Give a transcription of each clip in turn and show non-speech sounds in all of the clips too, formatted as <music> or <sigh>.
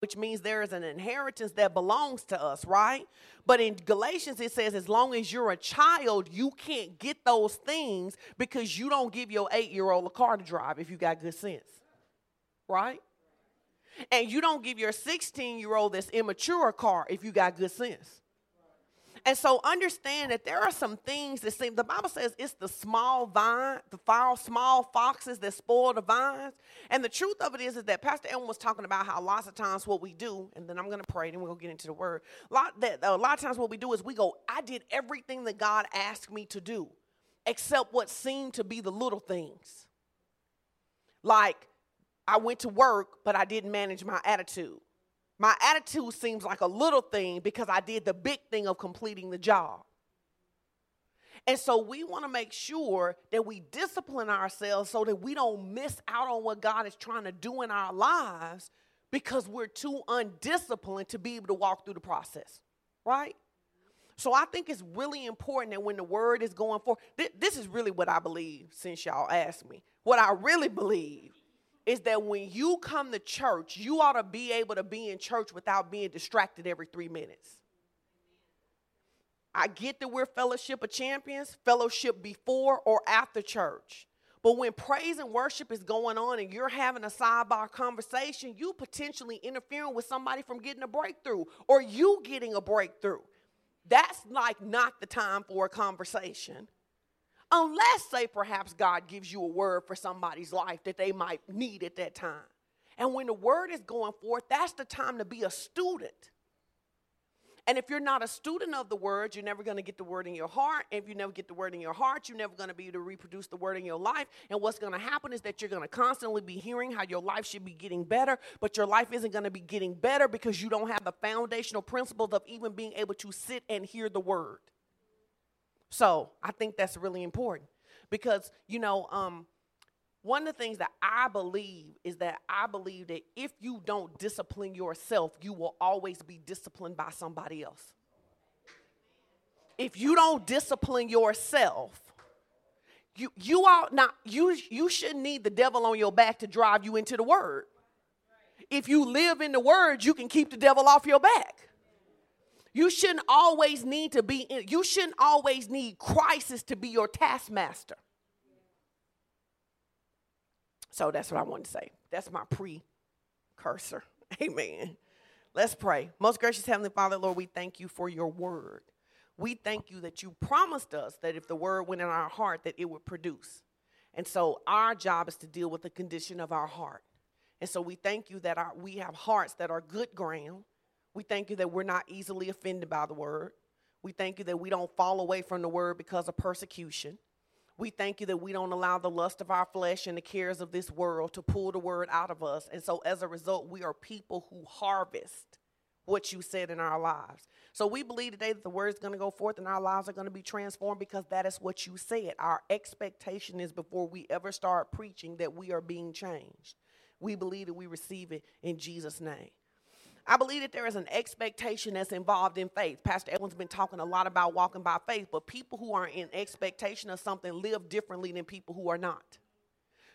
which means there is an inheritance that belongs to us, right? But in Galatians, it says, as long as you're a child, you can't get those things because you don't give your eight year old a car to drive if you got good sense, right? And you don't give your 16 year old that's immature a car if you got good sense. And so understand that there are some things that seem, the Bible says it's the small vine, the foul, small foxes that spoil the vines. And the truth of it is, is that Pastor Ellen was talking about how lots of times what we do, and then I'm going to pray, and we're going to get into the word. A lot, that, uh, a lot of times what we do is we go, I did everything that God asked me to do, except what seemed to be the little things. Like, I went to work, but I didn't manage my attitude. My attitude seems like a little thing because I did the big thing of completing the job. And so we want to make sure that we discipline ourselves so that we don't miss out on what God is trying to do in our lives because we're too undisciplined to be able to walk through the process, right? So I think it's really important that when the word is going forth, th- this is really what I believe since y'all asked me. What I really believe is that when you come to church, you ought to be able to be in church without being distracted every three minutes. I get that we're fellowship of champions, fellowship before or after church. But when praise and worship is going on and you're having a sidebar conversation, you potentially interfering with somebody from getting a breakthrough or you getting a breakthrough. That's like not the time for a conversation. Unless, say, perhaps God gives you a word for somebody's life that they might need at that time. And when the word is going forth, that's the time to be a student. And if you're not a student of the word, you're never going to get the word in your heart. If you never get the word in your heart, you're never going to be able to reproduce the word in your life. And what's going to happen is that you're going to constantly be hearing how your life should be getting better, but your life isn't going to be getting better because you don't have the foundational principles of even being able to sit and hear the word. So I think that's really important because, you know, um, one of the things that I believe is that I believe that if you don't discipline yourself, you will always be disciplined by somebody else. If you don't discipline yourself, you you are not you you shouldn't need the devil on your back to drive you into the word. If you live in the word, you can keep the devil off your back. You shouldn't always need to be, in, you shouldn't always need crisis to be your taskmaster. So that's what I want to say. That's my precursor. <laughs> Amen. Let's pray. Most gracious Heavenly Father, Lord, we thank you for your word. We thank you that you promised us that if the word went in our heart, that it would produce. And so our job is to deal with the condition of our heart. And so we thank you that our, we have hearts that are good ground we thank you that we're not easily offended by the word. We thank you that we don't fall away from the word because of persecution. We thank you that we don't allow the lust of our flesh and the cares of this world to pull the word out of us. And so, as a result, we are people who harvest what you said in our lives. So, we believe today that the word is going to go forth and our lives are going to be transformed because that is what you said. Our expectation is before we ever start preaching that we are being changed. We believe that we receive it in Jesus' name. I believe that there is an expectation that's involved in faith. Pastor Edwin's been talking a lot about walking by faith, but people who are in expectation of something live differently than people who are not.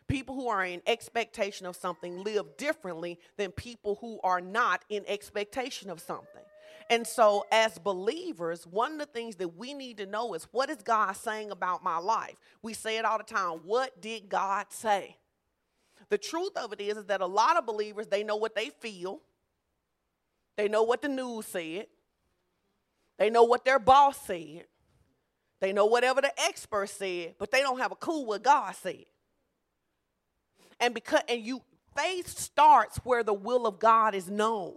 People who are in expectation of something live differently than people who are not in expectation of something. And so, as believers, one of the things that we need to know is what is God saying about my life? We say it all the time. What did God say? The truth of it is, is that a lot of believers, they know what they feel they know what the news said. They know what their boss said. They know whatever the expert said, but they don't have a clue what God said. And because and you faith starts where the will of God is known.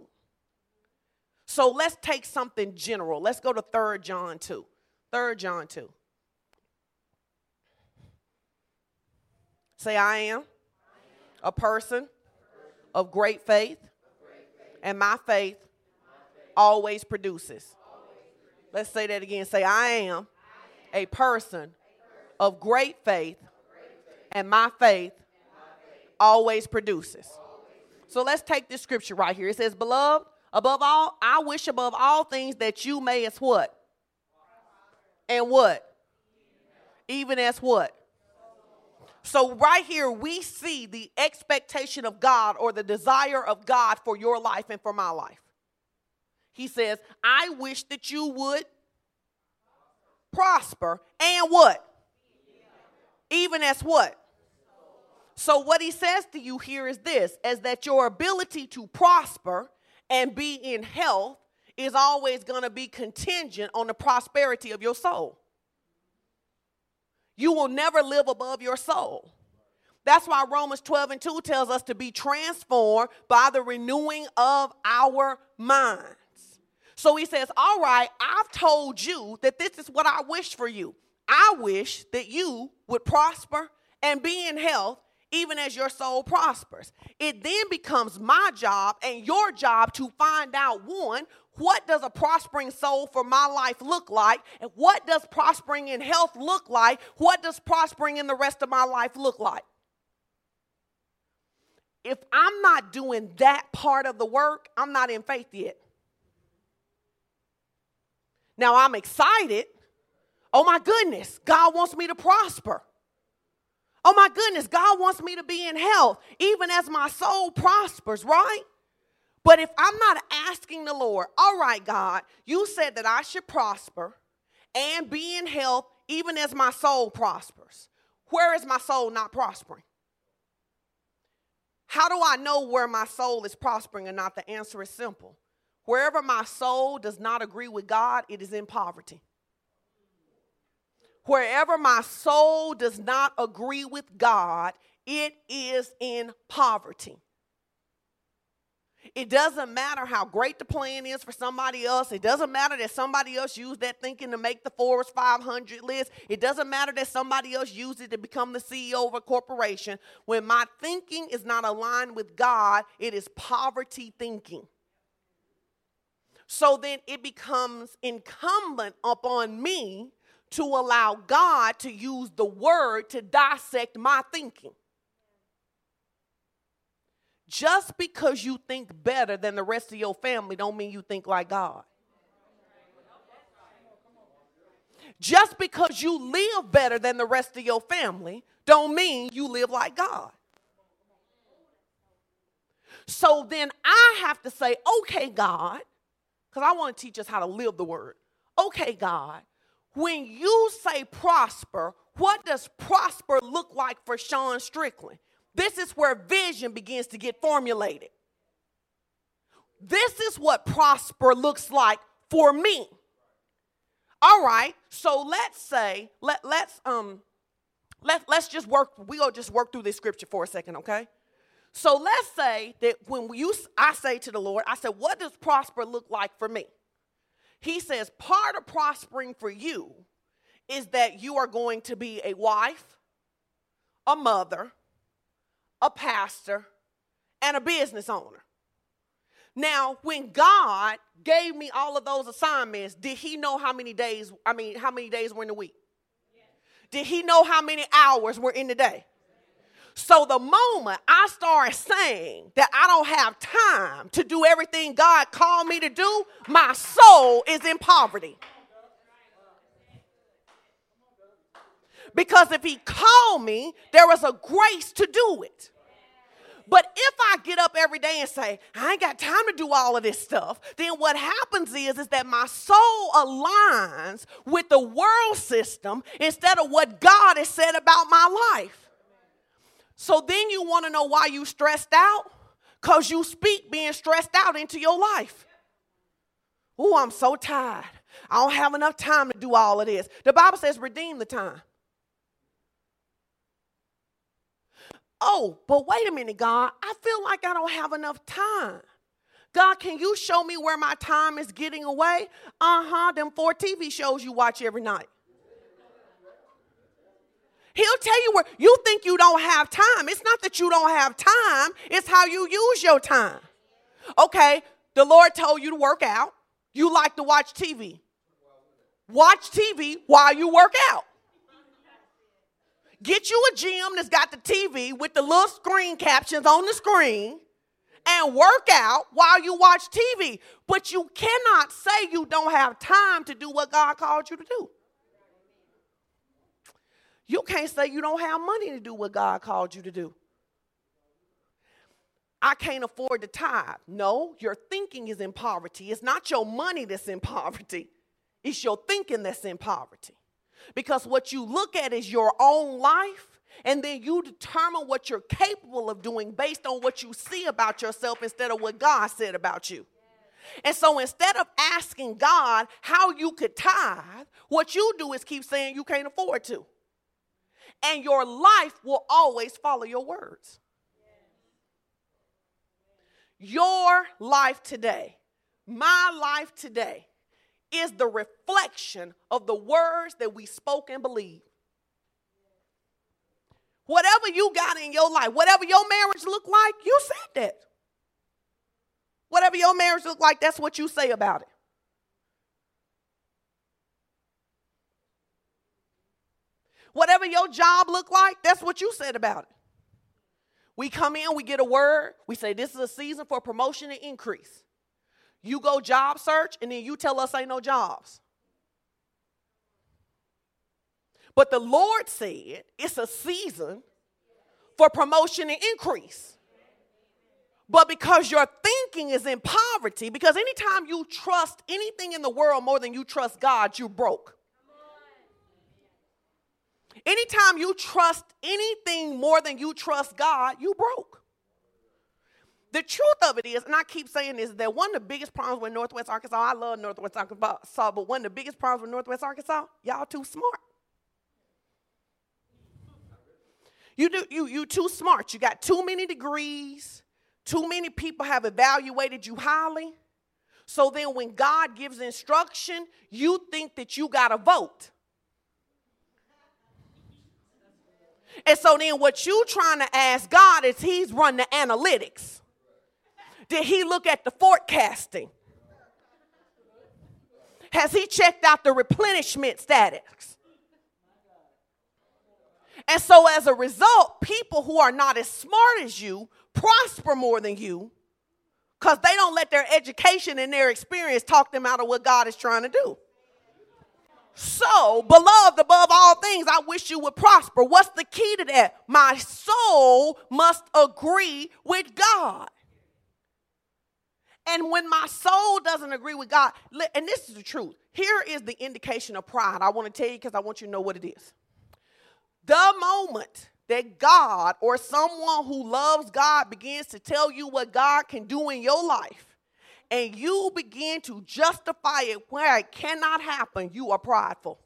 So let's take something general. Let's go to 3 John 2. 3 John 2. Say, I am a person of great faith, and my faith always produces. Let's say that again. Say, I am a person of great faith, and my faith always produces. So let's take this scripture right here. It says, Beloved, above all, I wish above all things that you may as what? And what? Even as what? So, right here, we see the expectation of God or the desire of God for your life and for my life. He says, I wish that you would prosper and what? Even as what? So, what he says to you here is this is that your ability to prosper and be in health is always going to be contingent on the prosperity of your soul. You will never live above your soul. That's why Romans 12 and 2 tells us to be transformed by the renewing of our minds. So he says, All right, I've told you that this is what I wish for you. I wish that you would prosper and be in health even as your soul prospers. It then becomes my job and your job to find out one, what does a prospering soul for my life look like? And what does prospering in health look like? What does prospering in the rest of my life look like? If I'm not doing that part of the work, I'm not in faith yet. Now I'm excited. Oh my goodness, God wants me to prosper. Oh my goodness, God wants me to be in health, even as my soul prospers, right? But if I'm not asking the Lord, all right, God, you said that I should prosper and be in health, even as my soul prospers. Where is my soul not prospering? How do I know where my soul is prospering or not? The answer is simple. Wherever my soul does not agree with God, it is in poverty. Wherever my soul does not agree with God, it is in poverty. It doesn't matter how great the plan is for somebody else. It doesn't matter that somebody else used that thinking to make the Forbes 500 list. It doesn't matter that somebody else used it to become the CEO of a corporation. When my thinking is not aligned with God, it is poverty thinking. So then it becomes incumbent upon me to allow God to use the word to dissect my thinking. Just because you think better than the rest of your family don't mean you think like God. Just because you live better than the rest of your family don't mean you live like God. So then I have to say, okay, God, because I want to teach us how to live the word. Okay, God, when you say prosper, what does prosper look like for Sean Strickland? This is where vision begins to get formulated. This is what prosper looks like for me. All right, so let's say, let, let's um let, let's just work, we'll just work through this scripture for a second, okay? So let's say that when you I say to the Lord, I said, what does prosper look like for me? He says, part of prospering for you is that you are going to be a wife, a mother, a pastor, and a business owner. Now, when God gave me all of those assignments, did he know how many days, I mean, how many days were in the week? Did he know how many hours were in the day? So the moment I start saying that I don't have time to do everything God called me to do, my soul is in poverty. Because if he called me, there was a grace to do it. But if I get up every day and say, I ain't got time to do all of this stuff, then what happens is, is that my soul aligns with the world system instead of what God has said about my life. So then you want to know why you stressed out? Because you speak being stressed out into your life. Oh, I'm so tired. I don't have enough time to do all of this. The Bible says, redeem the time. Oh, but wait a minute, God. I feel like I don't have enough time. God, can you show me where my time is getting away? Uh huh. Them four TV shows you watch every night. He'll tell you where you think you don't have time. It's not that you don't have time, it's how you use your time. Okay, the Lord told you to work out. You like to watch TV. Watch TV while you work out. Get you a gym that's got the TV with the little screen captions on the screen and work out while you watch TV. But you cannot say you don't have time to do what God called you to do. You can't say you don't have money to do what God called you to do. I can't afford to tithe. No, your thinking is in poverty. It's not your money that's in poverty, it's your thinking that's in poverty. Because what you look at is your own life, and then you determine what you're capable of doing based on what you see about yourself instead of what God said about you. And so instead of asking God how you could tithe, what you do is keep saying you can't afford to. And your life will always follow your words. Your life today, my life today, is the reflection of the words that we spoke and believed. Whatever you got in your life, whatever your marriage looked like, you said that. Whatever your marriage looked like, that's what you say about it. Whatever your job looked like, that's what you said about it. We come in, we get a word, we say this is a season for promotion and increase. You go job search, and then you tell us ain't no jobs. But the Lord said it's a season for promotion and increase. But because your thinking is in poverty, because anytime you trust anything in the world more than you trust God, you broke. Anytime you trust anything more than you trust God, you broke. The truth of it is, and I keep saying this, that one of the biggest problems with Northwest Arkansas, I love Northwest Arkansas, but one of the biggest problems with Northwest Arkansas, y'all too smart. You do you you too smart. You got too many degrees. Too many people have evaluated you highly. So then when God gives instruction, you think that you got to vote. And so then what you trying to ask God is he's run the analytics. Did he look at the forecasting? Has he checked out the replenishment status? And so as a result, people who are not as smart as you prosper more than you because they don't let their education and their experience talk them out of what God is trying to do. So, beloved, above all things, I wish you would prosper. What's the key to that? My soul must agree with God. And when my soul doesn't agree with God, and this is the truth, here is the indication of pride. I want to tell you because I want you to know what it is. The moment that God or someone who loves God begins to tell you what God can do in your life, and you begin to justify it where it cannot happen, you are prideful.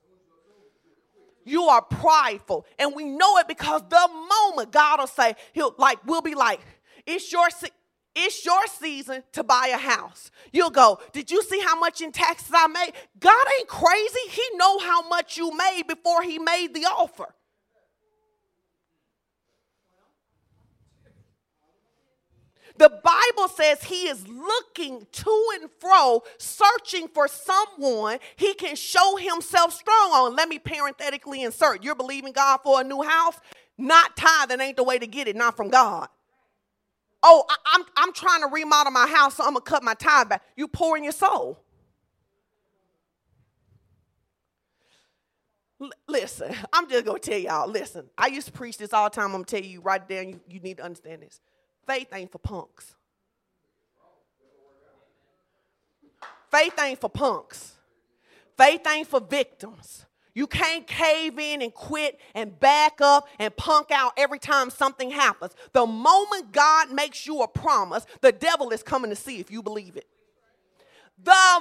You are prideful. And we know it because the moment God will say, He'll like, we'll be like, it's your it's your season to buy a house. You'll go, did you see how much in taxes I made? God ain't crazy. He know how much you made before he made the offer. The Bible says he is looking to and fro, searching for someone he can show himself strong on. Let me parenthetically insert you're believing God for a new house? Not tithing ain't the way to get it, not from God. Oh, I, am I'm, I'm trying to remodel my house, so I'm going to cut my tithe back. You pouring your soul. Listen, <laughs> I'm just to tell y'all, listen, I used to preach this all the time. I'm to tell you right there, you, you need to understand this. Faith ain't for punks. Faith ain't for punks. Faith ain't for victims. You can't cave in and quit and back up and punk out every time something happens. The moment God makes you a promise, the devil is coming to see if you believe it. The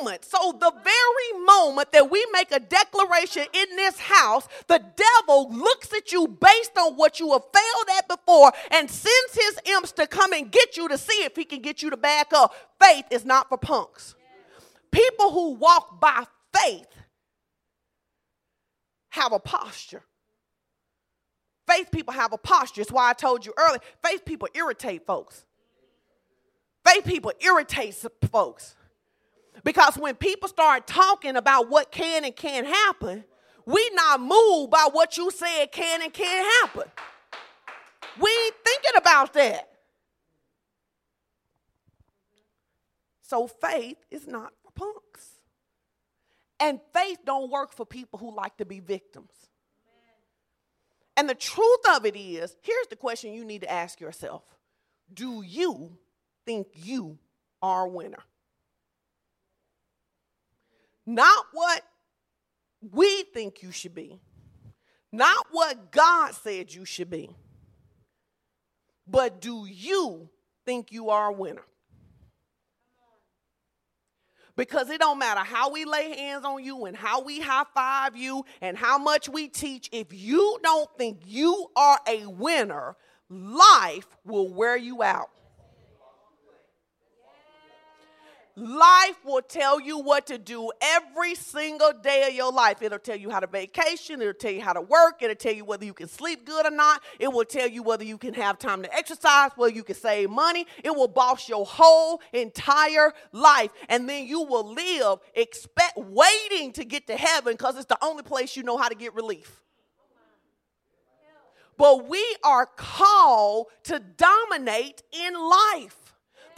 moment, so the very moment that we make a declaration in this house, the devil looks at you based on what you have failed at before and sends his imps to come and get you to see if he can get you to back up. Faith is not for punks. People who walk by faith have a posture. Faith people have a posture. It's why I told you earlier faith people irritate folks. Faith people irritate folks. Because when people start talking about what can and can't happen, we not moved by what you said can and can't happen. We ain't thinking about that. So faith is not for punks. And faith don't work for people who like to be victims. And the truth of it is here's the question you need to ask yourself Do you think you are a winner? Not what we think you should be, not what God said you should be, but do you think you are a winner? because it don't matter how we lay hands on you and how we high five you and how much we teach if you don't think you are a winner life will wear you out Life will tell you what to do every single day of your life. It'll tell you how to vacation, it'll tell you how to work, it'll tell you whether you can sleep good or not, it will tell you whether you can have time to exercise, whether you can save money. It will boss your whole entire life. And then you will live expect waiting to get to heaven because it's the only place you know how to get relief. But we are called to dominate in life.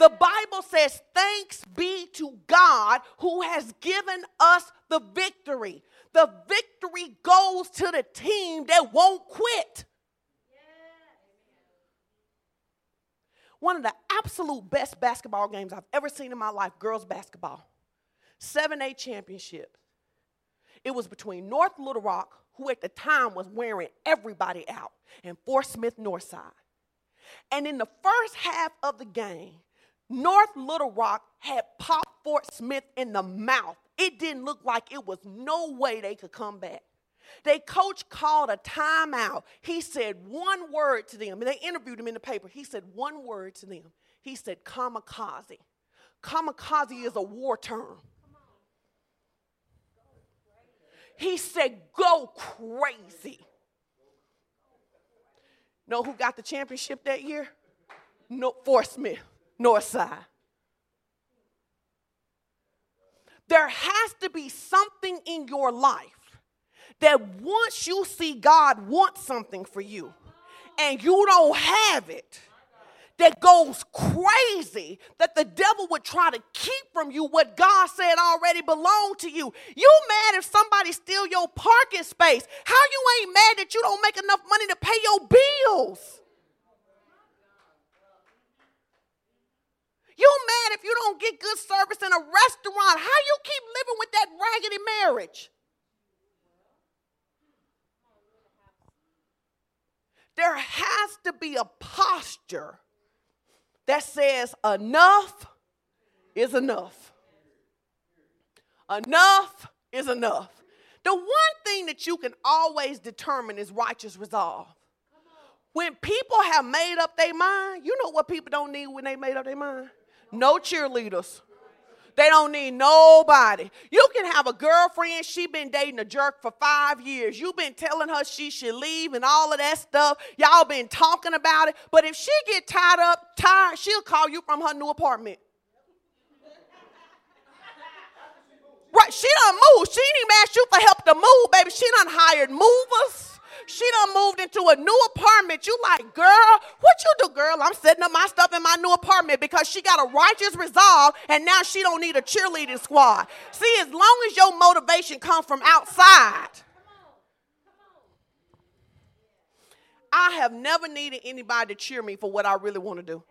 The Bible says, Thanks be to God who has given us the victory. The victory goes to the team that won't quit. One of the absolute best basketball games I've ever seen in my life, girls basketball. 7A championship. It was between North Little Rock, who at the time was wearing everybody out, and Fort Smith Northside. And in the first half of the game, North Little Rock had popped Fort Smith in the mouth. It didn't look like it was no way they could come back. They coach called a timeout. He said one word to them, and they interviewed him in the paper. He said one word to them. He said kamikaze. Kamikaze is a war term. He said, go crazy. Know who got the championship that year? No, Fort Smith north side. There has to be something in your life that once you see God want something for you and you don't have it, that goes crazy that the devil would try to keep from you what God said already belonged to you. You mad if somebody steal your parking space. How you ain't mad that you don't make enough money to pay your bills? You mad if you don't get good service in a restaurant. How you keep living with that raggedy marriage? There has to be a posture that says enough is enough. Enough is enough. The one thing that you can always determine is righteous resolve. When people have made up their mind, you know what people don't need when they made up their mind? No cheerleaders. They don't need nobody. You can have a girlfriend, she been dating a jerk for five years. You've been telling her she should leave and all of that stuff. Y'all been talking about it. But if she get tied up, tired, she'll call you from her new apartment. Right, she done moved. She didn't even ask you for help to move, baby. She done hired movers. She done moved into a new apartment. You like, girl, what you do, girl? I'm setting up my stuff in my new apartment because she got a righteous resolve and now she don't need a cheerleading squad. See, as long as your motivation comes from outside, I have never needed anybody to cheer me for what I really want to do.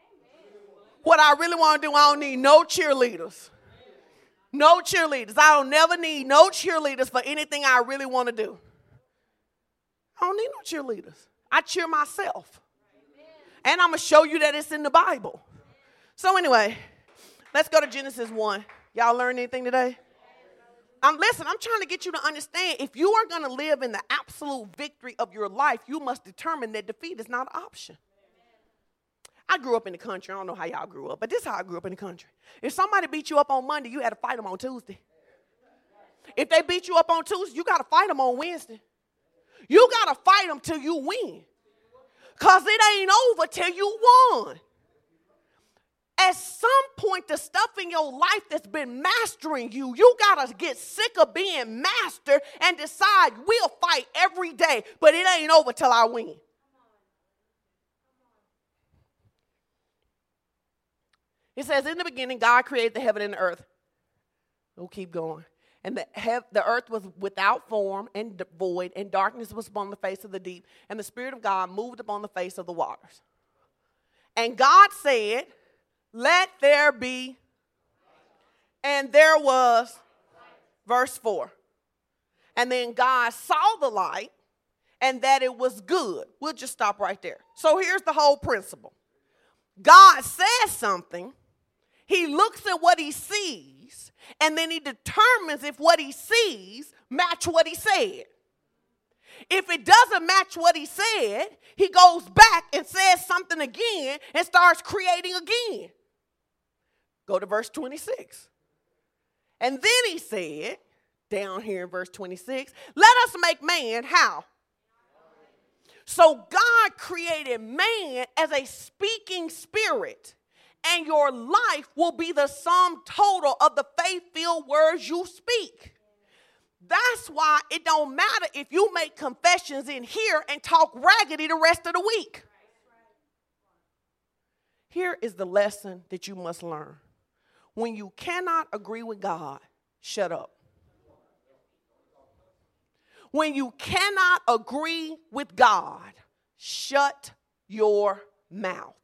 What I really want to do, I don't need no cheerleaders. No cheerleaders. I don't never need no cheerleaders for anything I really want to do. I don't need no cheerleaders. I cheer myself. And I'm going to show you that it's in the Bible. So, anyway, let's go to Genesis 1. Y'all learn anything today? I'm listen, I'm trying to get you to understand if you are going to live in the absolute victory of your life, you must determine that defeat is not an option. I grew up in the country. I don't know how y'all grew up, but this is how I grew up in the country. If somebody beat you up on Monday, you had to fight them on Tuesday. If they beat you up on Tuesday, you got to fight them on Wednesday. You got to fight them till you win. Because it ain't over till you won. At some point, the stuff in your life that's been mastering you, you got to get sick of being mastered and decide we'll fight every day, but it ain't over till I win. It says, In the beginning, God created the heaven and the earth. We'll keep going. And the, hev- the earth was without form and void, and darkness was upon the face of the deep, and the Spirit of God moved upon the face of the waters. And God said, Let there be. And there was, verse 4. And then God saw the light and that it was good. We'll just stop right there. So here's the whole principle God says something, He looks at what He sees, and then He determines if what He sees match what He said. If it doesn't match what he said, he goes back and says something again and starts creating again. Go to verse 26. And then he said, down here in verse 26, let us make man how? So God created man as a speaking spirit, and your life will be the sum total of the faith filled words you speak. That's why it don't matter if you make confessions in here and talk raggedy the rest of the week. Here is the lesson that you must learn. When you cannot agree with God, shut up. When you cannot agree with God, shut your mouth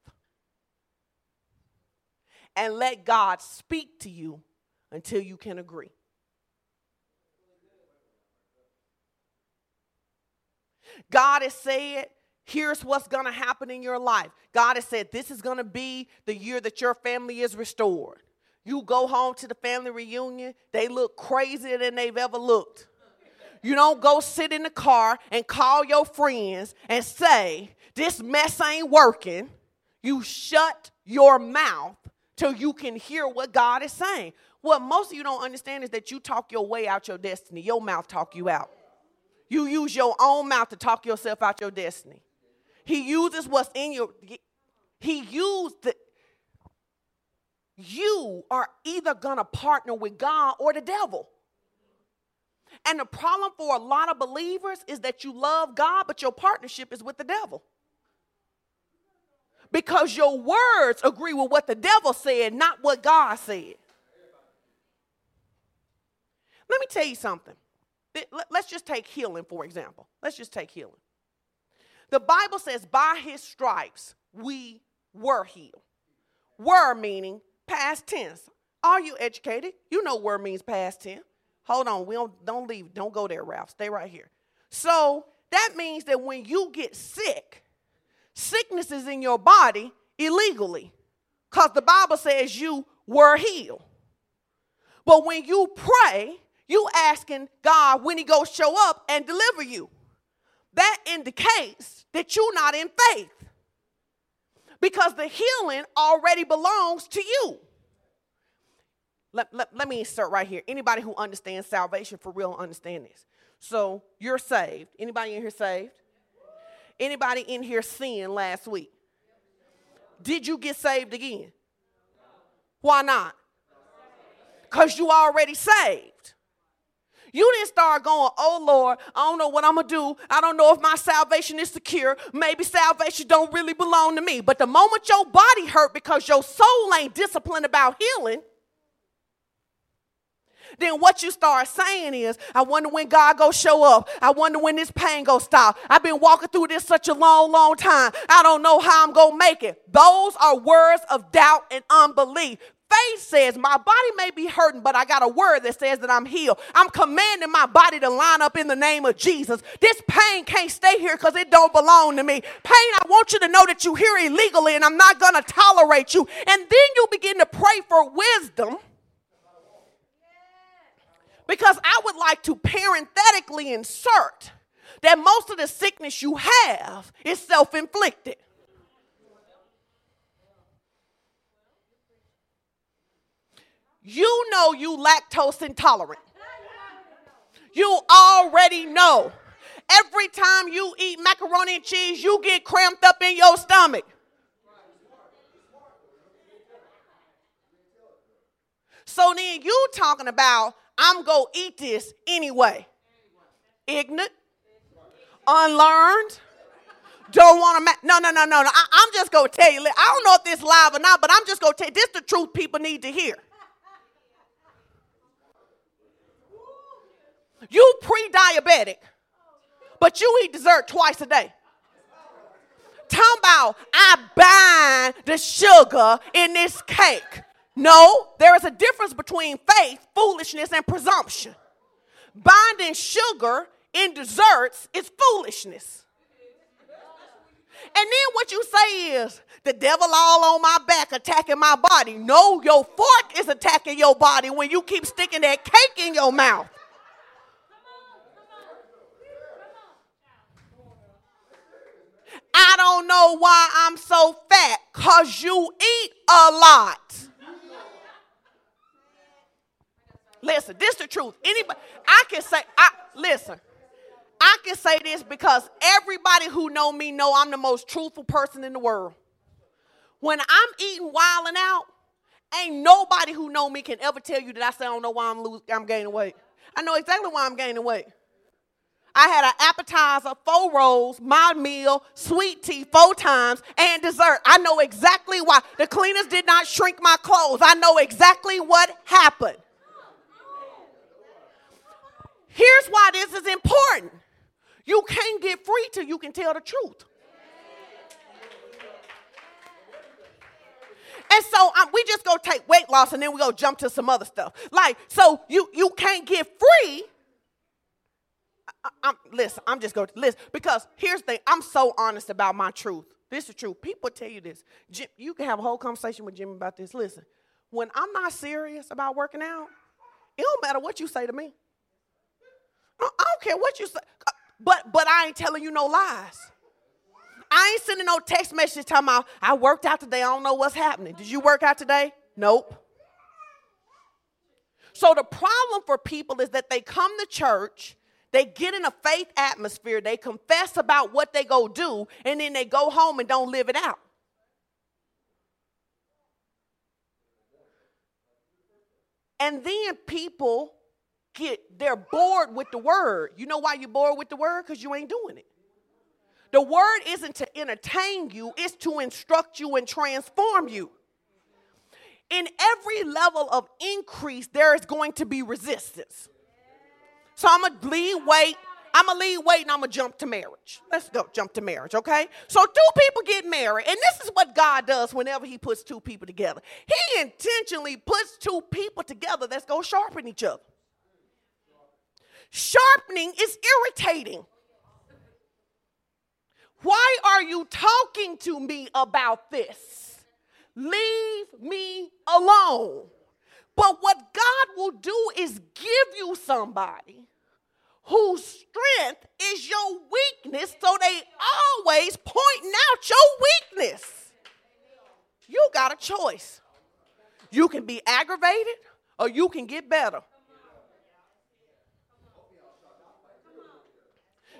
and let God speak to you until you can agree. God has said, here's what's going to happen in your life. God has said, this is going to be the year that your family is restored. You go home to the family reunion, they look crazier than they've ever looked. You don't go sit in the car and call your friends and say, This mess ain't working. You shut your mouth till you can hear what God is saying. What most of you don't understand is that you talk your way out your destiny, your mouth talk you out. You use your own mouth to talk yourself out your destiny. He uses what's in your he used the you are either going to partner with God or the devil. And the problem for a lot of believers is that you love God, but your partnership is with the devil. Because your words agree with what the devil said, not what God said. Let me tell you something. Let's just take healing, for example. Let's just take healing. The Bible says, by his stripes we were healed. Were meaning past tense. Are you educated? You know were means past tense. Hold on, we don't don't leave. Don't go there, Ralph. Stay right here. So that means that when you get sick, sickness is in your body illegally. Because the Bible says you were healed. But when you pray, you asking God when He goes show up and deliver you. That indicates that you're not in faith. Because the healing already belongs to you. Let, let, let me insert right here. Anybody who understands salvation for real understand this. So you're saved. Anybody in here saved? Anybody in here sinned last week? Did you get saved again? Why not? Because you already saved. You didn't start going, oh Lord, I don't know what I'm gonna do. I don't know if my salvation is secure. Maybe salvation don't really belong to me. But the moment your body hurt because your soul ain't disciplined about healing, then what you start saying is, I wonder when God go show up. I wonder when this pain go stop. I've been walking through this such a long, long time. I don't know how I'm gonna make it. Those are words of doubt and unbelief. Faith says, My body may be hurting, but I got a word that says that I'm healed. I'm commanding my body to line up in the name of Jesus. This pain can't stay here because it don't belong to me. Pain, I want you to know that you're here illegally and I'm not going to tolerate you. And then you begin to pray for wisdom because I would like to parenthetically insert that most of the sickness you have is self inflicted. You know you lactose intolerant. You already know. Every time you eat macaroni and cheese, you get cramped up in your stomach. So then you talking about I'm going to eat this anyway. Ignorant, unlearned, don't want to. Ma- no, no, no, no, no. I, am just going to tell you. I don't know if this live or not, but I'm just going to tell you. This the truth people need to hear. You pre diabetic, but you eat dessert twice a day. Talking about, I bind the sugar in this cake. No, there is a difference between faith, foolishness, and presumption. Binding sugar in desserts is foolishness. And then what you say is, the devil all on my back attacking my body. No, your fork is attacking your body when you keep sticking that cake in your mouth. I don't know why I'm so fat, because you eat a lot. Listen, this is the truth. Anybody, I can say, I listen. I can say this because everybody who know me know I'm the most truthful person in the world. When I'm eating wild and out, ain't nobody who know me can ever tell you that I say I don't know why I'm losing, I'm gaining weight. I know exactly why I'm gaining weight. I had an appetizer, four rolls, my meal, sweet tea four times, and dessert. I know exactly why. The cleaners did not shrink my clothes. I know exactly what happened. Here's why this is important. You can't get free till you can tell the truth. And so um, we just go take weight loss and then we go jump to some other stuff. Like, so you you can't get free. I, I'm, listen, I'm just going to listen because here's the thing. I'm so honest about my truth. This is true. People tell you this. Jim, you can have a whole conversation with Jim about this. Listen, when I'm not serious about working out, it don't matter what you say to me. I don't care what you say. Uh, but but I ain't telling you no lies. I ain't sending no text message talking about I worked out today. I don't know what's happening. Did you work out today? Nope. So the problem for people is that they come to church, they get in a faith atmosphere, they confess about what they go do, and then they go home and don't live it out. And then people get they're bored with the word. You know why you're bored with the word? Because you ain't doing it. The word isn't to entertain you, it's to instruct you and transform you. In every level of increase, there is going to be resistance. So I'm gonna lead weight. I'm gonna lead weight and I'm gonna jump to marriage. Let's go jump to marriage, okay? So two people get married, and this is what God does whenever He puts two people together. He intentionally puts two people together that's gonna sharpen each other. Sharpening is irritating. Why are you talking to me about this? Leave me alone. But what God will do is give you somebody whose strength is your weakness, so they always pointing out your weakness. You got a choice. You can be aggravated or you can get better.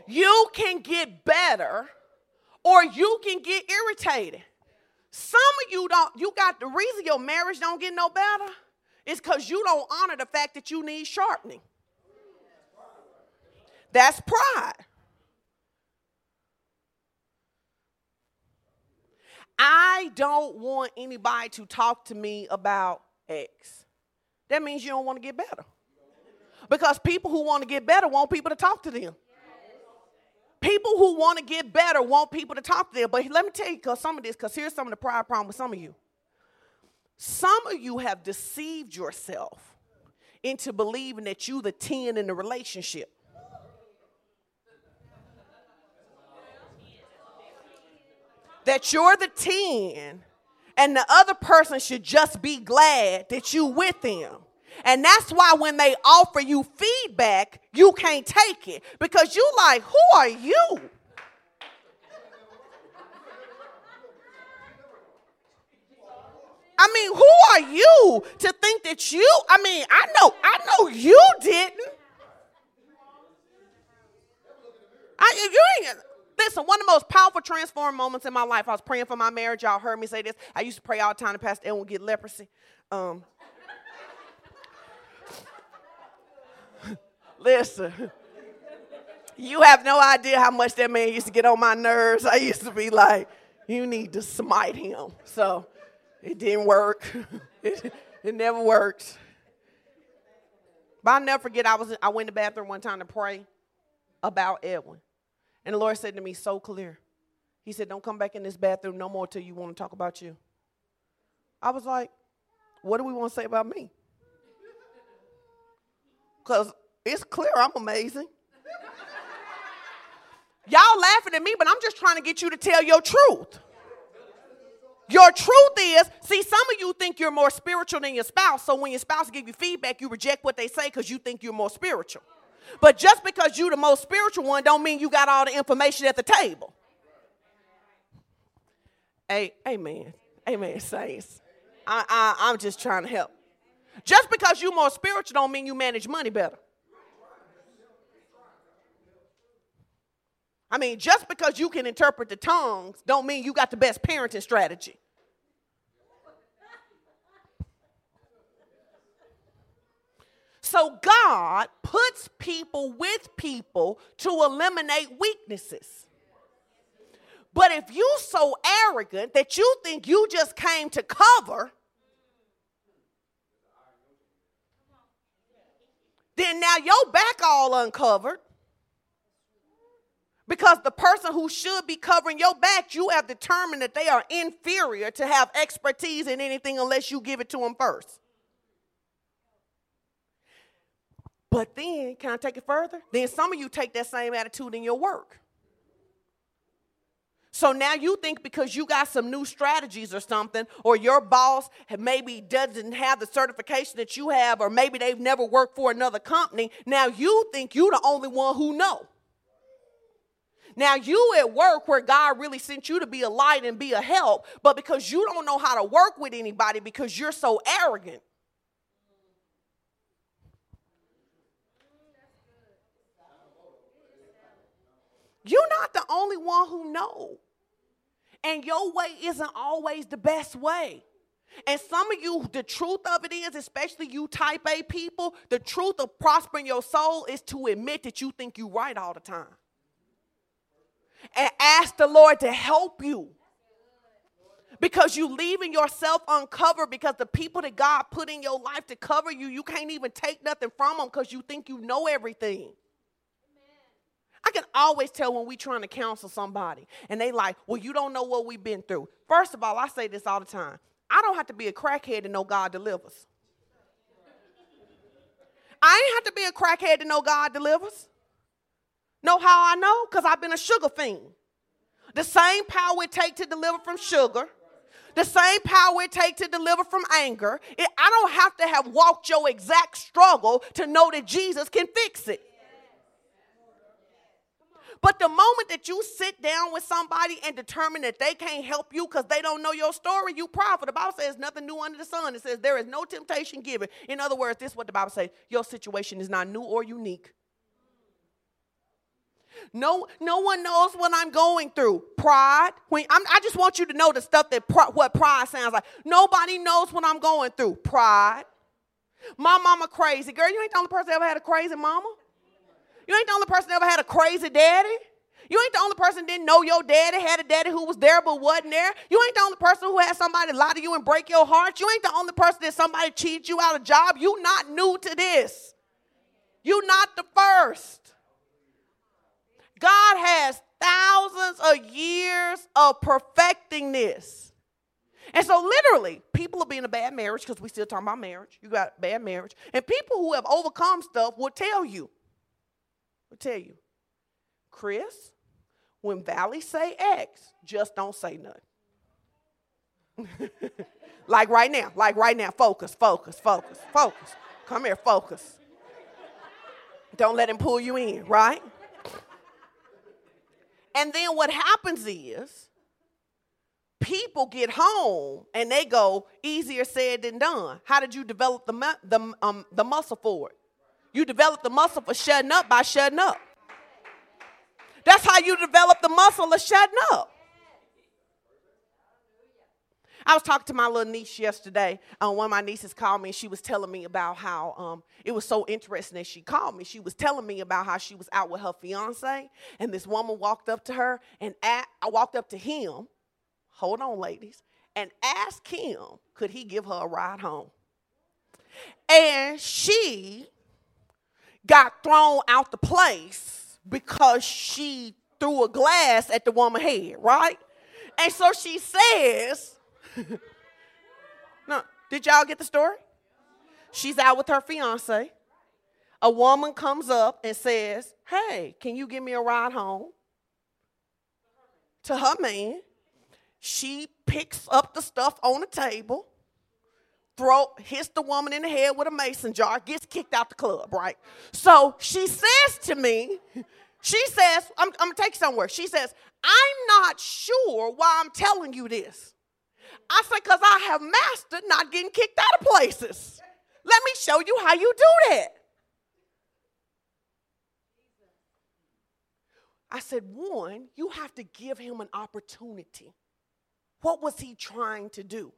You can get better or you can get irritated. Some of you don't, you got the reason your marriage don't get no better is because you don't honor the fact that you need sharpening. That's pride. I don't want anybody to talk to me about X. That means you don't want to get better. Because people who want to get better want people to talk to them. People who want to get better want people to talk to them. But let me tell you because some of this, because here's some of the pride problem with some of you. Some of you have deceived yourself into believing that you the 10 in the relationship. That you're the 10 and the other person should just be glad that you with them. And that's why when they offer you feedback, you can't take it because you like, who are you? I mean, who are you to think that you? I mean, I know, I know you didn't. I, you ain't. Listen, one of the most powerful transform moments in my life. I was praying for my marriage. Y'all heard me say this. I used to pray all the time to Pastor Edwin get leprosy. Um, Listen, you have no idea how much that man used to get on my nerves. I used to be like, you need to smite him. So it didn't work. <laughs> it, it never worked. But I'll never forget, I was I went to the bathroom one time to pray about Edwin. And the Lord said to me so clear. He said, Don't come back in this bathroom no more till you want to talk about you. I was like, What do we want to say about me? Because it's clear I'm amazing. <laughs> Y'all laughing at me, but I'm just trying to get you to tell your truth. Your truth is, see, some of you think you're more spiritual than your spouse. So when your spouse give you feedback, you reject what they say because you think you're more spiritual. But just because you're the most spiritual one, don't mean you got all the information at the table. Hey, amen. Amen, saints. I, I, I'm just trying to help. Just because you're more spiritual don't mean you manage money better. I mean, just because you can interpret the tongues don't mean you got the best parenting strategy. So God puts people with people to eliminate weaknesses. But if you so arrogant that you think you just came to cover, then now your back all uncovered because the person who should be covering your back, you have determined that they are inferior to have expertise in anything unless you give it to them first. But then, can I take it further? Then some of you take that same attitude in your work. So now you think because you got some new strategies or something, or your boss maybe doesn't have the certification that you have, or maybe they've never worked for another company, now you think you're the only one who know. Now you at work where God really sent you to be a light and be a help, but because you don't know how to work with anybody because you're so arrogant. You're not the only one who know. And your way isn't always the best way. And some of you, the truth of it is, especially you type A people, the truth of prospering your soul is to admit that you think you're right all the time and ask the Lord to help you. Because you leaving yourself uncovered because the people that God put in your life to cover you, you can't even take nothing from them because you think you know everything. I can always tell when we trying to counsel somebody and they like, well, you don't know what we've been through. First of all, I say this all the time. I don't have to be a crackhead to know God delivers. I ain't have to be a crackhead to know God delivers. Know how I know? Because I've been a sugar fiend. The same power it take to deliver from sugar, the same power it take to deliver from anger. It, I don't have to have walked your exact struggle to know that Jesus can fix it. But the moment that you sit down with somebody and determine that they can't help you because they don't know your story, you profit. The Bible says nothing new under the sun. It says there is no temptation given. In other words, this is what the Bible says your situation is not new or unique. No, no one knows what I'm going through. Pride. When i just want you to know the stuff that what pride sounds like. Nobody knows what I'm going through. Pride. My mama crazy. Girl, you ain't the only person that ever had a crazy mama. You ain't the only person that ever had a crazy daddy. You ain't the only person didn't know your daddy had a daddy who was there but wasn't there. You ain't the only person who had somebody lie to you and break your heart. You ain't the only person that somebody cheated you out of a job. You not new to this. You not the first. God has thousands of years of perfecting this. And so, literally, people will be in a bad marriage because we still talking about marriage. You got bad marriage. And people who have overcome stuff will tell you, will tell you, Chris, when Valley say X, just don't say nothing. <laughs> like right now, like right now, focus, focus, focus, focus. Come here, focus. Don't let him pull you in, right? And then what happens is people get home and they go, easier said than done. How did you develop the, the, um, the muscle for it? You develop the muscle for shutting up by shutting up. That's how you develop the muscle of shutting up. I was talking to my little niece yesterday. Um, one of my nieces called me and she was telling me about how um, it was so interesting that she called me. She was telling me about how she was out with her fiance and this woman walked up to her and at, I walked up to him. Hold on, ladies, and asked him could he give her a ride home. And she got thrown out the place because she threw a glass at the woman's head, right? And so she says, <laughs> No, did y'all get the story? She's out with her fiance. A woman comes up and says, Hey, can you give me a ride home? To her man. She picks up the stuff on the table, throw, hits the woman in the head with a mason jar, gets kicked out the club, right? So she says to me, she says, I'm, I'm gonna take you somewhere. She says, I'm not sure why I'm telling you this. I said, because I have mastered not getting kicked out of places. Let me show you how you do that. I said, one, you have to give him an opportunity. What was he trying to do?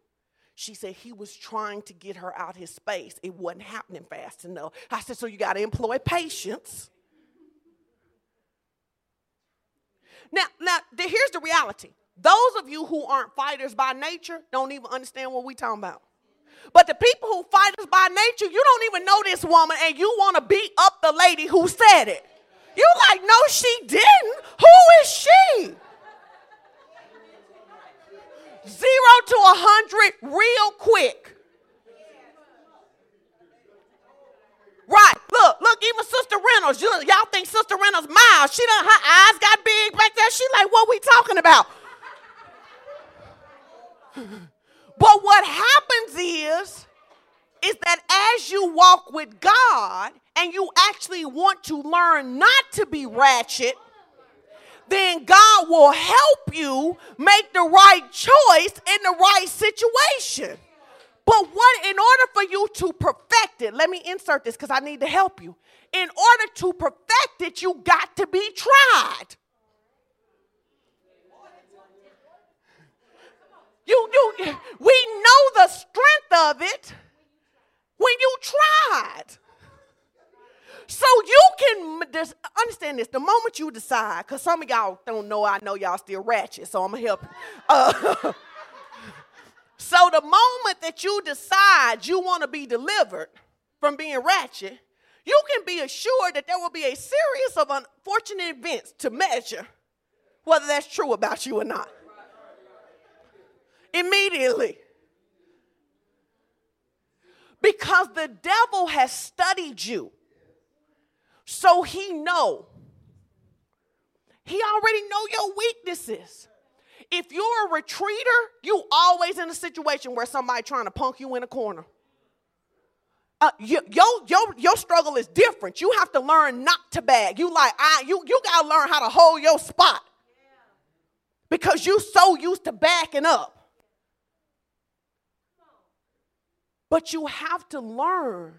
She said he was trying to get her out his space. It wasn't happening fast enough. I said, so you got to employ patience. Now, now here's the reality. Those of you who aren't fighters by nature don't even understand what we're talking about. But the people who fight us by nature, you don't even know this woman and you want to beat up the lady who said it. You like, no, she didn't. Who is she? Zero to a hundred real quick. Right. Look, look, even Sister Reynolds. You, y'all think Sister Reynolds mild. She done, her eyes got big back there. She like, what we talking about? <laughs> But what happens is, is that as you walk with God and you actually want to learn not to be ratchet, then God will help you make the right choice in the right situation. But what, in order for you to perfect it, let me insert this because I need to help you. In order to perfect it, you got to be tried. You, you, we know the strength of it when you tried. So you can understand this. The moment you decide, because some of y'all don't know, I know y'all still ratchet, so I'm gonna help you. Uh, <laughs> so the moment that you decide you want to be delivered from being ratchet, you can be assured that there will be a series of unfortunate events to measure whether that's true about you or not immediately. Because the devil has studied you. So he know. He already know your weaknesses. If you're a retreater, you always in a situation where somebody trying to punk you in a corner. Uh, you, your, your, your struggle is different. You have to learn not to bag. You like I you you gotta learn how to hold your spot because you so used to backing up. But you have to learn.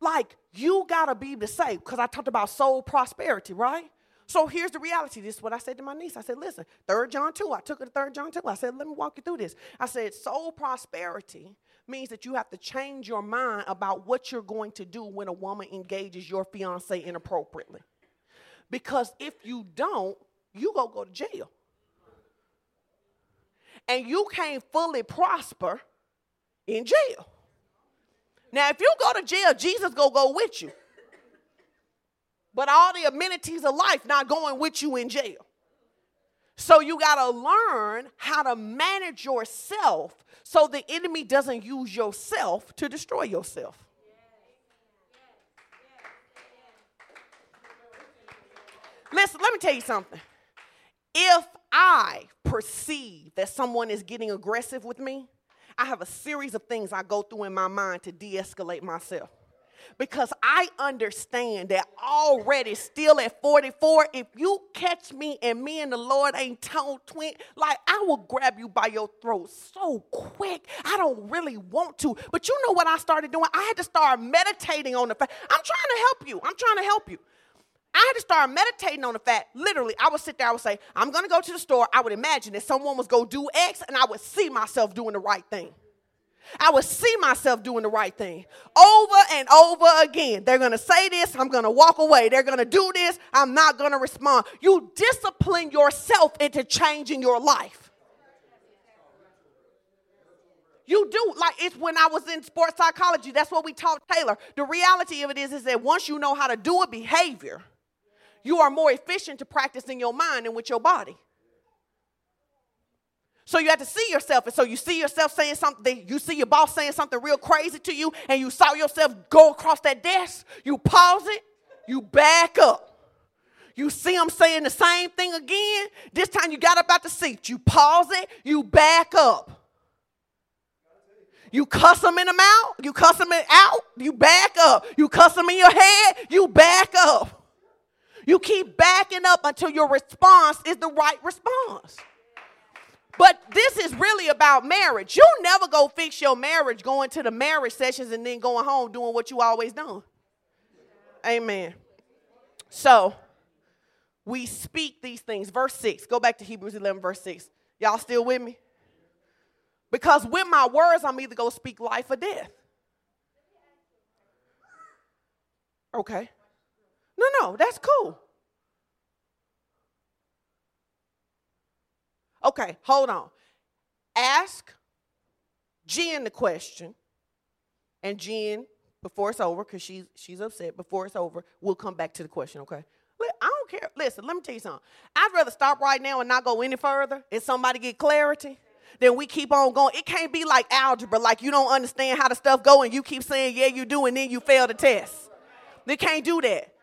Like, you got to be to say, because I talked about soul prosperity, right? So here's the reality. This is what I said to my niece. I said, listen, 3 John 2. I took her to 3 John 2. I said, let me walk you through this. I said, soul prosperity means that you have to change your mind about what you're going to do when a woman engages your fiance inappropriately. Because if you don't, you go go to jail. And you can't fully prosper in jail. Now, if you go to jail, Jesus go go with you. But all the amenities of life not going with you in jail. So you got to learn how to manage yourself so the enemy doesn't use yourself to destroy yourself. Listen, let me tell you something. If I perceive that someone is getting aggressive with me, I have a series of things I go through in my mind to de escalate myself. Because I understand that already, still at 44, if you catch me and me and the Lord ain't tone twin, like I will grab you by your throat so quick. I don't really want to. But you know what I started doing? I had to start meditating on the fact I'm trying to help you. I'm trying to help you. I had to start meditating on the fact, literally, I would sit there, I would say, I'm gonna go to the store. I would imagine that someone was gonna do X, and I would see myself doing the right thing. I would see myself doing the right thing over and over again. They're gonna say this, I'm gonna walk away. They're gonna do this, I'm not gonna respond. You discipline yourself into changing your life. You do. Like it's when I was in sports psychology, that's what we taught Taylor. The reality of it is, is that once you know how to do a behavior, you are more efficient to practice in your mind and with your body. So you have to see yourself. And so you see yourself saying something, you see your boss saying something real crazy to you, and you saw yourself go across that desk. You pause it, you back up. You see them saying the same thing again. This time you got up out the seat. You pause it, you back up. You cuss them in the mouth, you cuss them out, you back up. You cuss them in your head, you back up. You keep backing up until your response is the right response. But this is really about marriage. You'll never go fix your marriage going to the marriage sessions and then going home doing what you always done. Amen. So we speak these things. Verse 6. Go back to Hebrews 11, verse 6. Y'all still with me? Because with my words, I'm either going to speak life or death. Okay. No, no, that's cool. Okay, hold on. Ask Jen the question, and Jen, before it's over, because she's she's upset, before it's over, we'll come back to the question, okay? I don't care. Listen, let me tell you something. I'd rather stop right now and not go any further and somebody get clarity than we keep on going. It can't be like algebra, like you don't understand how the stuff go and you keep saying, yeah, you do, and then you fail the test. They can't do that.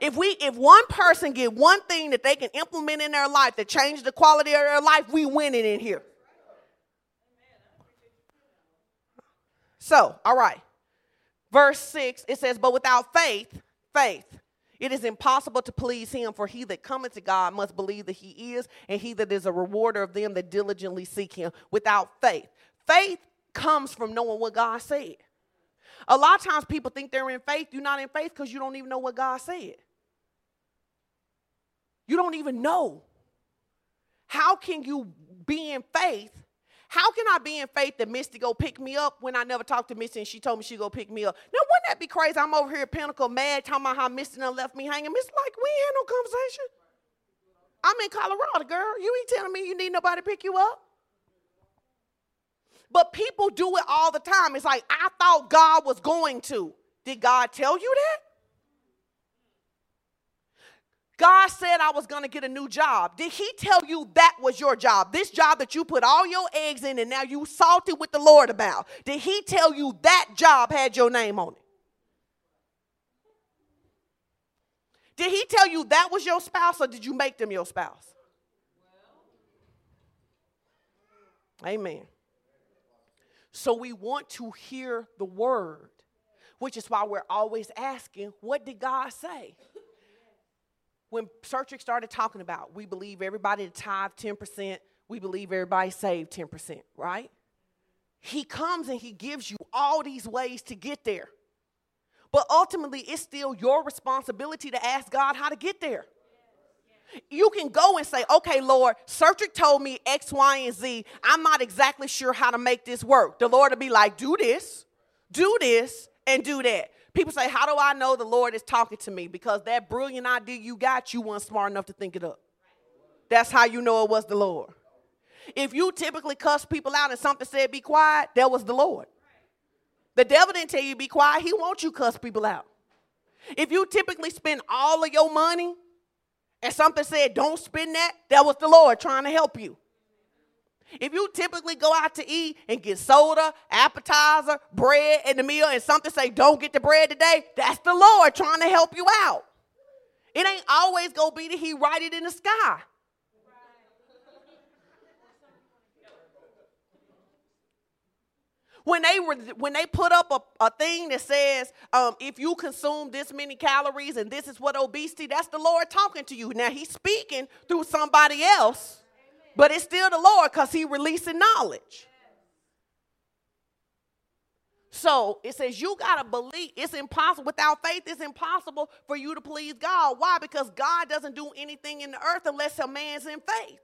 If we if one person get one thing that they can implement in their life that changes the quality of their life, we win it in here. So, all right. Verse 6, it says, But without faith, faith, it is impossible to please him, for he that cometh to God must believe that he is, and he that is a rewarder of them that diligently seek him without faith. Faith comes from knowing what God said. A lot of times people think they're in faith. You're not in faith because you don't even know what God said. You don't even know. How can you be in faith? How can I be in faith that Misty go pick me up when I never talked to Misty and she told me she go pick me up? Now, wouldn't that be crazy? I'm over here at Pinnacle mad talking about how Misty done left me hanging. Miss like, we ain't had no conversation. I'm in Colorado, girl. You ain't telling me you need nobody to pick you up. But people do it all the time. It's like, I thought God was going to. Did God tell you that? God said I was going to get a new job. Did He tell you that was your job? This job that you put all your eggs in and now you salted with the Lord about. Did He tell you that job had your name on it? Did He tell you that was your spouse or did you make them your spouse? Amen. So we want to hear the word, which is why we're always asking, what did God say? When Sertrick started talking about, we believe everybody to tithe 10%, we believe everybody saved 10%, right? He comes and he gives you all these ways to get there. But ultimately, it's still your responsibility to ask God how to get there. You can go and say, okay, Lord, Sertrick told me X, Y, and Z. I'm not exactly sure how to make this work. The Lord will be like, do this, do this, and do that. People say, How do I know the Lord is talking to me? Because that brilliant idea you got, you weren't smart enough to think it up. That's how you know it was the Lord. If you typically cuss people out and something said be quiet, that was the Lord. The devil didn't tell you be quiet, he wants you cuss people out. If you typically spend all of your money and something said don't spend that, that was the Lord trying to help you. If you typically go out to eat and get soda, appetizer, bread, and the meal, and something say, don't get the bread today, that's the Lord trying to help you out. It ain't always gonna be that He write it in the sky. When they were when they put up a, a thing that says um, if you consume this many calories and this is what obesity, that's the Lord talking to you. Now He's speaking through somebody else but it's still the Lord because He releasing knowledge. So it says you got to believe. It's impossible. Without faith, it's impossible for you to please God. Why? Because God doesn't do anything in the earth unless a man's in faith.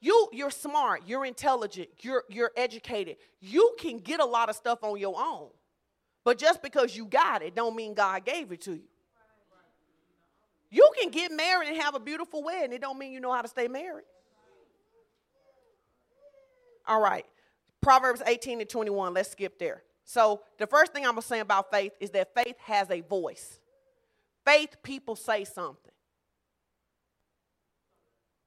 You, you're smart, you're intelligent, you're, you're educated. You can get a lot of stuff on your own. But just because you got it, don't mean God gave it to you. You can get married and have a beautiful wedding. It don't mean you know how to stay married. All right. Proverbs 18 and 21. Let's skip there. So, the first thing I'm going to say about faith is that faith has a voice. Faith people say something.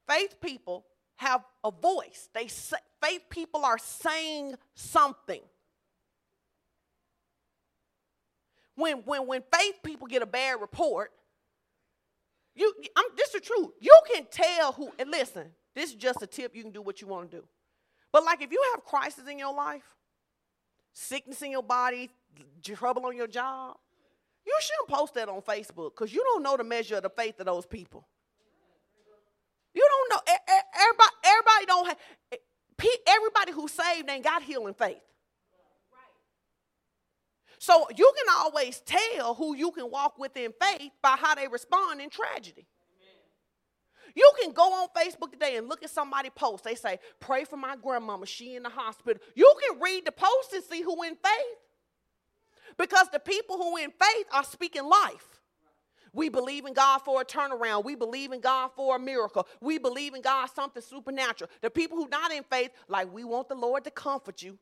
Faith people have a voice. They say, faith people are saying something. When, when, when faith people get a bad report, you, I'm, this is the truth. You can tell who, and listen, this is just a tip. You can do what you want to do. But like if you have crisis in your life, sickness in your body, trouble on your job, you shouldn't post that on Facebook because you don't know the measure of the faith of those people. You don't know. Everybody, everybody don't have. Everybody who's saved ain't got healing faith. So you can always tell who you can walk with in faith by how they respond in tragedy. You can go on Facebook today and look at somebody post. They say, "Pray for my grandmama. She in the hospital." You can read the post and see who in faith, because the people who in faith are speaking life. We believe in God for a turnaround. We believe in God for a miracle. We believe in God something supernatural. The people who not in faith, like we want the Lord to comfort you.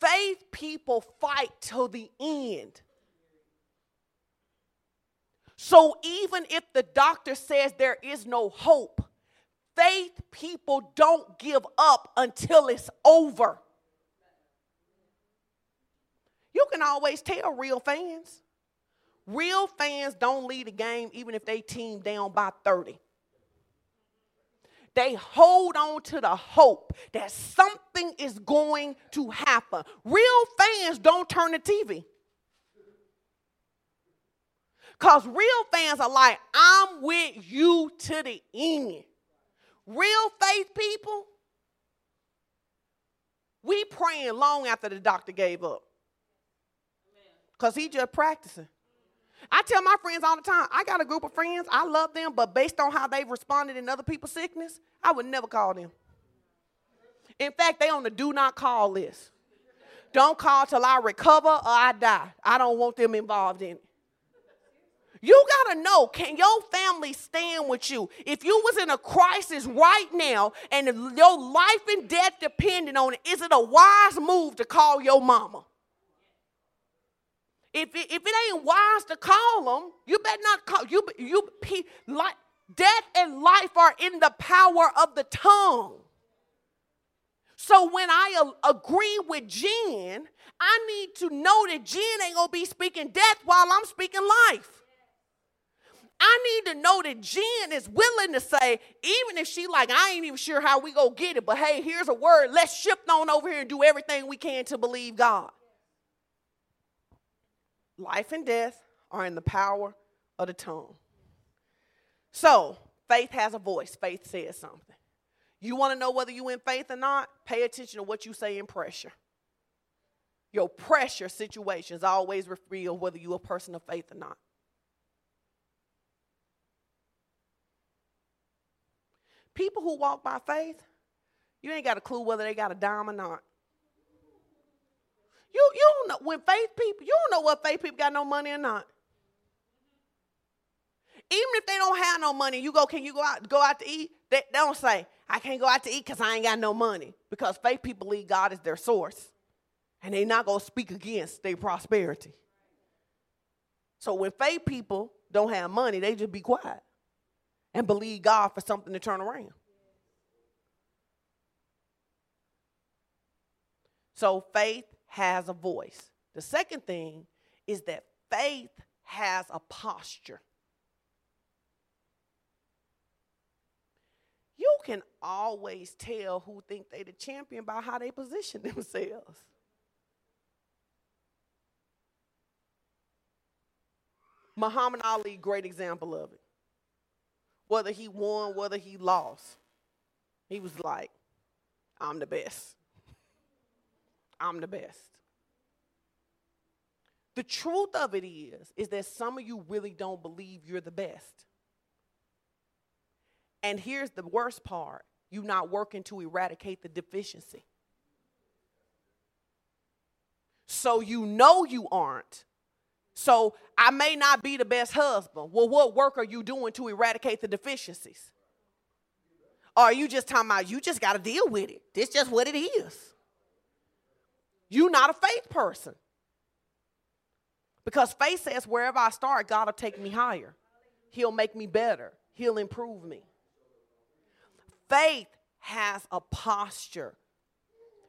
Faith people fight till the end. So even if the doctor says there is no hope, faith people don't give up until it's over. You can always tell real fans. Real fans don't lead a game even if they team down by 30 they hold on to the hope that something is going to happen. Real fans don't turn the TV. Because real fans are like, I'm with you to the end. Real faith people, we praying long after the doctor gave up. Because he just practicing. I tell my friends all the time, I got a group of friends, I love them, but based on how they've responded in other people's sickness, I would never call them. In fact, they on the do not call list. Don't call till I recover or I die. I don't want them involved in it. You got to know, can your family stand with you? If you was in a crisis right now and your life and death depended on it, is it a wise move to call your mama? If it, if it ain't wise to call them, you better not call you. You like death and life are in the power of the tongue. So when I agree with Jen, I need to know that Jen ain't gonna be speaking death while I'm speaking life. I need to know that Jen is willing to say, even if she like, I ain't even sure how we go get it, but hey, here's a word. Let's shift on over here and do everything we can to believe God. Life and death are in the power of the tongue. So, faith has a voice. Faith says something. You want to know whether you in faith or not? Pay attention to what you say in pressure. Your pressure situations always reveal whether you're a person of faith or not. People who walk by faith, you ain't got a clue whether they got a dime or not. You, you don't know when faith people, you don't know what faith people got no money or not. Even if they don't have no money, you go, can you go out go out to eat? They, they don't say, I can't go out to eat because I ain't got no money. Because faith people believe God is their source. And they're not gonna speak against their prosperity. So when faith people don't have money, they just be quiet and believe God for something to turn around. So faith has a voice. The second thing is that faith has a posture. You can always tell who think they the champion by how they position <laughs> themselves. Muhammad Ali, great example of it. Whether he won, whether he lost, he was like, I'm the best. I'm the best. The truth of it is, is that some of you really don't believe you're the best. And here's the worst part you're not working to eradicate the deficiency. So you know you aren't. So I may not be the best husband. Well, what work are you doing to eradicate the deficiencies? Or are you just talking about you just got to deal with it? This just what it is. You're not a faith person. Because faith says wherever I start, God will take me higher. He'll make me better. He'll improve me. Faith has a posture.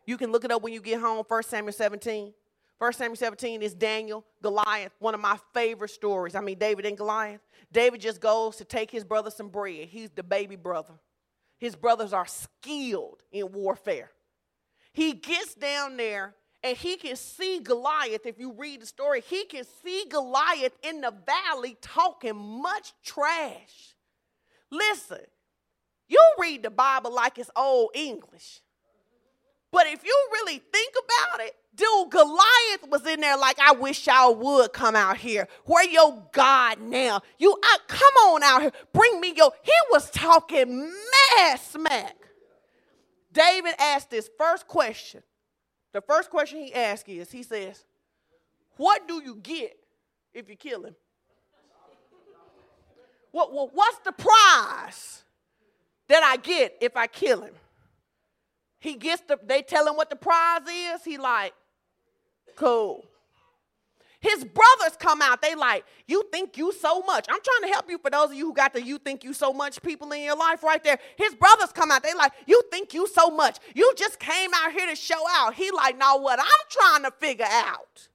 You can look it up when you get home, 1 Samuel 17. 1 Samuel 17 is Daniel, Goliath, one of my favorite stories. I mean, David and Goliath. David just goes to take his brother some bread. He's the baby brother. His brothers are skilled in warfare. He gets down there and he can see Goliath. If you read the story, he can see Goliath in the valley talking much trash. Listen, you read the Bible like it's old English. But if you really think about it, dude, Goliath was in there like, I wish y'all would come out here. Where your God now? You I, come on out here. Bring me your. He was talking mad smack. David asked this first question. The first question he asks is, he says, What do you get if you kill him? What, what, what's the prize that I get if I kill him? He gets the, they tell him what the prize is. He like, cool. His brothers come out. They like, you think you so much. I'm trying to help you for those of you who got the you think you so much people in your life right there. His brothers come out. They like, you think you so much. You just came out here to show out. He like, now what I'm trying to figure out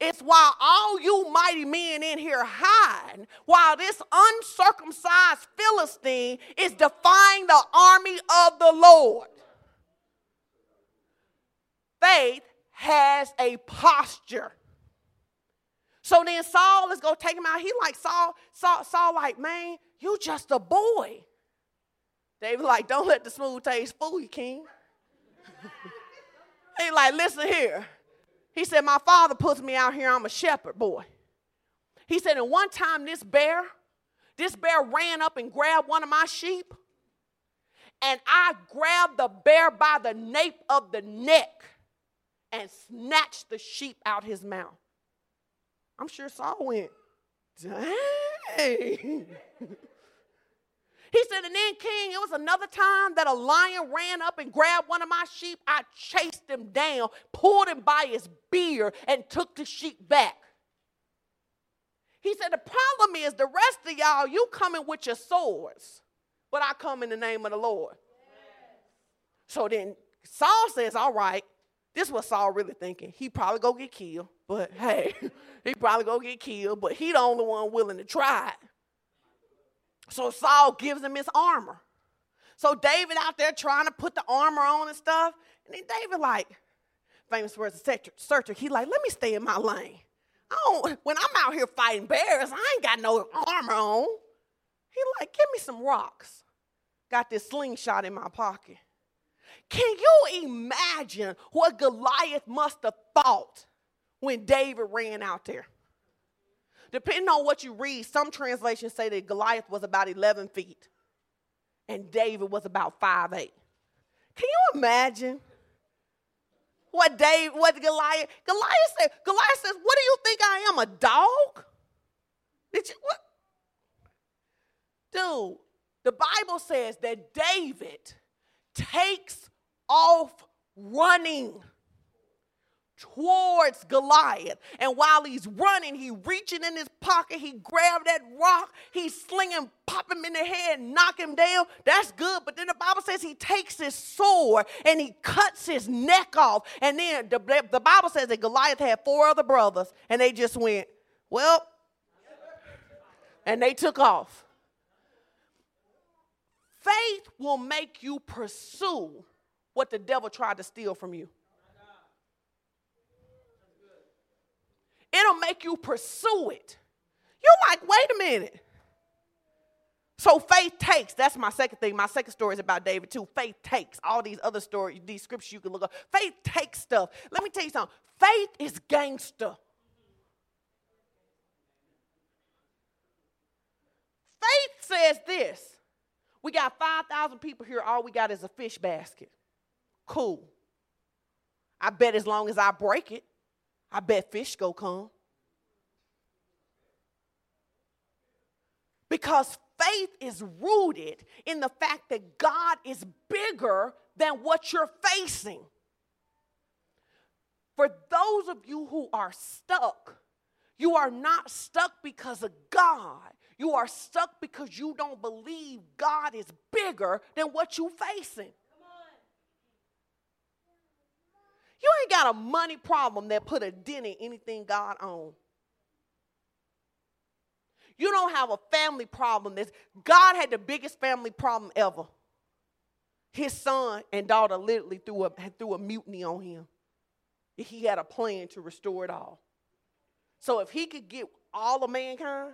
it's why all you mighty men in here hide, while this uncircumcised Philistine is defying the army of the Lord faith has a posture. So then Saul is gonna take him out. He like Saul, Saul, Saul, like, man, you just a boy. David like, don't let the smooth taste fool you, king. <laughs> he like, listen here. He said, my father puts me out here, I'm a shepherd boy. He said, and one time this bear, this bear ran up and grabbed one of my sheep, and I grabbed the bear by the nape of the neck and snatched the sheep out his mouth. I'm sure Saul went, dang. <laughs> He said, and then, King, it was another time that a lion ran up and grabbed one of my sheep. I chased him down, pulled him by his beard, and took the sheep back. He said, the problem is the rest of y'all, you coming with your swords, but I come in the name of the Lord. So then Saul says, all right, this is what Saul really thinking. He probably go get killed, but <laughs> hey, he probably go get killed, but he the only one willing to try it. So Saul gives him his armor. So David out there trying to put the armor on and stuff, and then David like, famous words of searcher, he like, let me stay in my lane. I don't, when I'm out here fighting bears, I ain't got no armor on. He like, give me some rocks. Got this slingshot in my pocket. Can you imagine what Goliath must have thought when David ran out there? Depending on what you read, some translations say that Goliath was about 11 feet and David was about 5'8. Can you imagine what David, what Goliath, Goliath said, Goliath says, what do you think I am, a dog? Did you, what? Dude, the Bible says that David takes off running towards Goliath. And while he's running, he reaching in his pocket, he grabbed that rock, he's slinging, pop him in the head, knock him down. That's good. But then the Bible says he takes his sword and he cuts his neck off. And then the, the Bible says that Goliath had four other brothers, and they just went, well, and they took off. Faith will make you pursue what the devil tried to steal from you. It'll make you pursue it. You're like, wait a minute. So faith takes. That's my second thing. My second story is about David too. Faith takes. All these other stories, these scriptures you can look up. Faith takes stuff. Let me tell you something. Faith is gangster. Faith says this. We got 5,000 people here. All we got is a fish basket. Cool. I bet as long as I break it, I bet fish go come. Because faith is rooted in the fact that God is bigger than what you're facing. For those of you who are stuck, you are not stuck because of God. You are stuck because you don't believe God is bigger than what you're facing. You ain't got a money problem that put a dent in anything God owns. You don't have a family problem. That's, God had the biggest family problem ever. His son and daughter literally threw a, threw a mutiny on him. He had a plan to restore it all. So if he could get all of mankind,